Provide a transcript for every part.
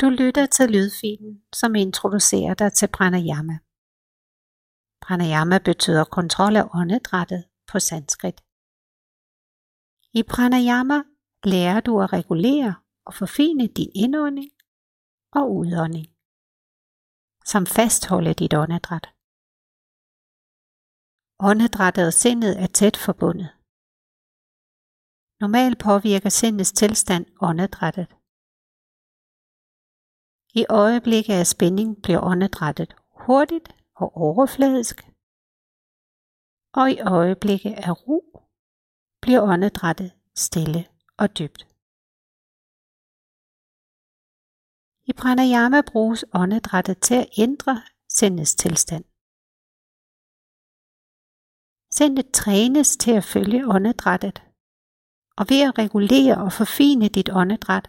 Du lytter til lydfilen, som introducerer dig til pranayama. Pranayama betyder kontrol af åndedrættet på sanskrit. I pranayama lærer du at regulere og forfine din indånding og udånding, som fastholder dit åndedræt. Åndedrættet og sindet er tæt forbundet. Normalt påvirker sindets tilstand åndedrættet. I øjeblikket af spænding bliver åndedrættet hurtigt og overfladisk, og i øjeblikket af ro bliver åndedrættet stille og dybt. I pranayama bruges åndedrættet til at ændre sindets tilstand. Sindet trænes til at følge åndedrættet, og ved at regulere og forfine dit åndedræt,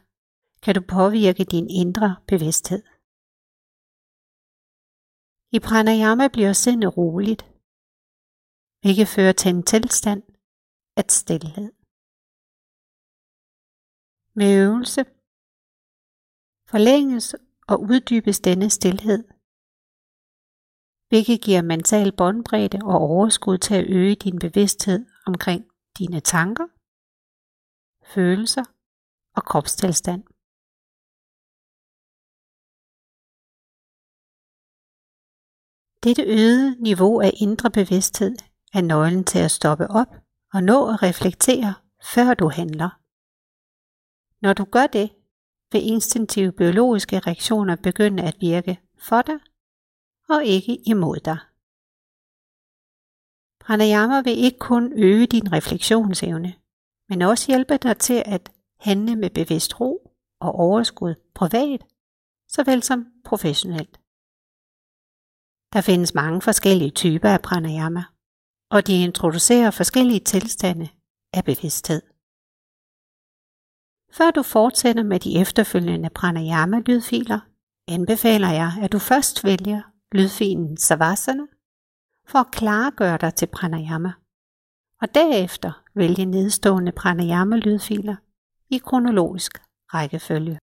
kan du påvirke din indre bevidsthed. I pranayama bliver sindet roligt, hvilket fører til en tilstand af stillhed. Med øvelse forlænges og uddybes denne stillhed, hvilket giver mental båndbredde og overskud til at øge din bevidsthed omkring dine tanker, følelser og kropstilstand. Dette øgede niveau af indre bevidsthed er nøglen til at stoppe op og nå at reflektere, før du handler. Når du gør det, vil instinktive biologiske reaktioner begynde at virke for dig og ikke imod dig. Pranayama vil ikke kun øge din refleksionsevne, men også hjælpe dig til at handle med bevidst ro og overskud privat, såvel som professionelt. Der findes mange forskellige typer af pranayama, og de introducerer forskellige tilstande af bevidsthed. Før du fortsætter med de efterfølgende pranayama-lydfiler, anbefaler jeg, at du først vælger lydfilen Savasana for at klargøre dig til pranayama, og derefter vælge nedstående pranayama-lydfiler i kronologisk rækkefølge.